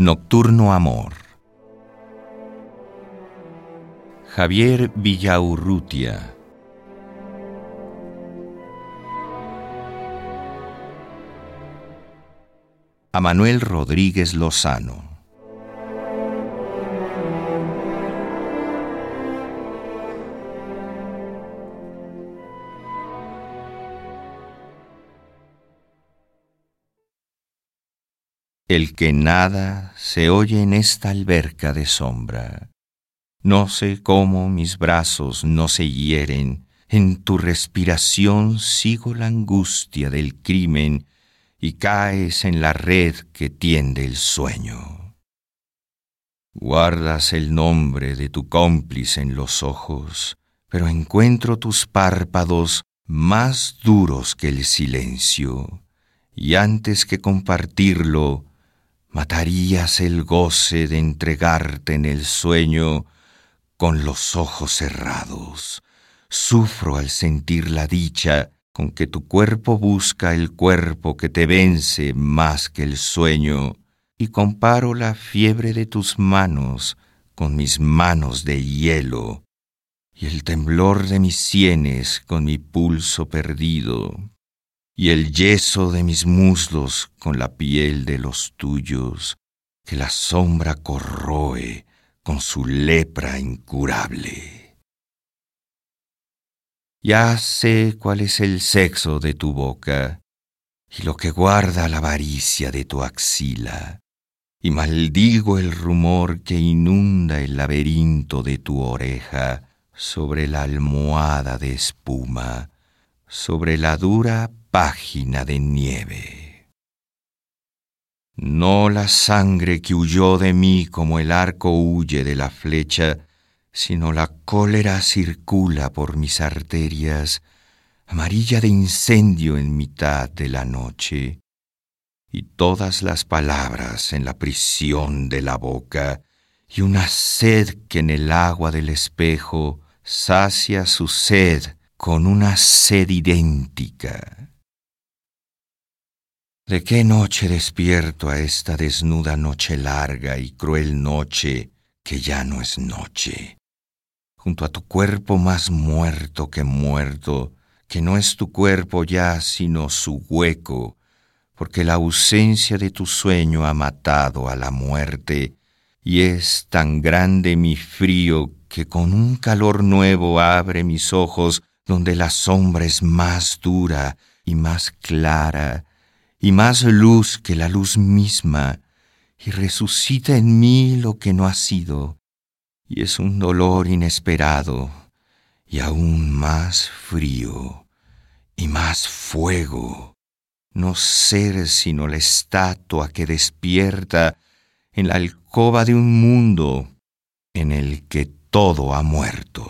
Nocturno Amor. Javier Villaurrutia. A Manuel Rodríguez Lozano. El que nada se oye en esta alberca de sombra. No sé cómo mis brazos no se hieren, en tu respiración sigo la angustia del crimen y caes en la red que tiende el sueño. Guardas el nombre de tu cómplice en los ojos, pero encuentro tus párpados más duros que el silencio, y antes que compartirlo, matarías el goce de entregarte en el sueño con los ojos cerrados. Sufro al sentir la dicha con que tu cuerpo busca el cuerpo que te vence más que el sueño, y comparo la fiebre de tus manos con mis manos de hielo, y el temblor de mis sienes con mi pulso perdido y el yeso de mis muslos con la piel de los tuyos, que la sombra corroe con su lepra incurable. Ya sé cuál es el sexo de tu boca y lo que guarda la avaricia de tu axila, y maldigo el rumor que inunda el laberinto de tu oreja sobre la almohada de espuma, sobre la dura página de nieve. No la sangre que huyó de mí como el arco huye de la flecha, sino la cólera circula por mis arterias, amarilla de incendio en mitad de la noche, y todas las palabras en la prisión de la boca, y una sed que en el agua del espejo sacia su sed con una sed idéntica. ¿De qué noche despierto a esta desnuda noche larga y cruel noche que ya no es noche? Junto a tu cuerpo más muerto que muerto, que no es tu cuerpo ya sino su hueco, porque la ausencia de tu sueño ha matado a la muerte, y es tan grande mi frío que con un calor nuevo abre mis ojos donde la sombra es más dura y más clara, y más luz que la luz misma, y resucita en mí lo que no ha sido, y es un dolor inesperado, y aún más frío, y más fuego, no ser sino la estatua que despierta en la alcoba de un mundo en el que todo ha muerto.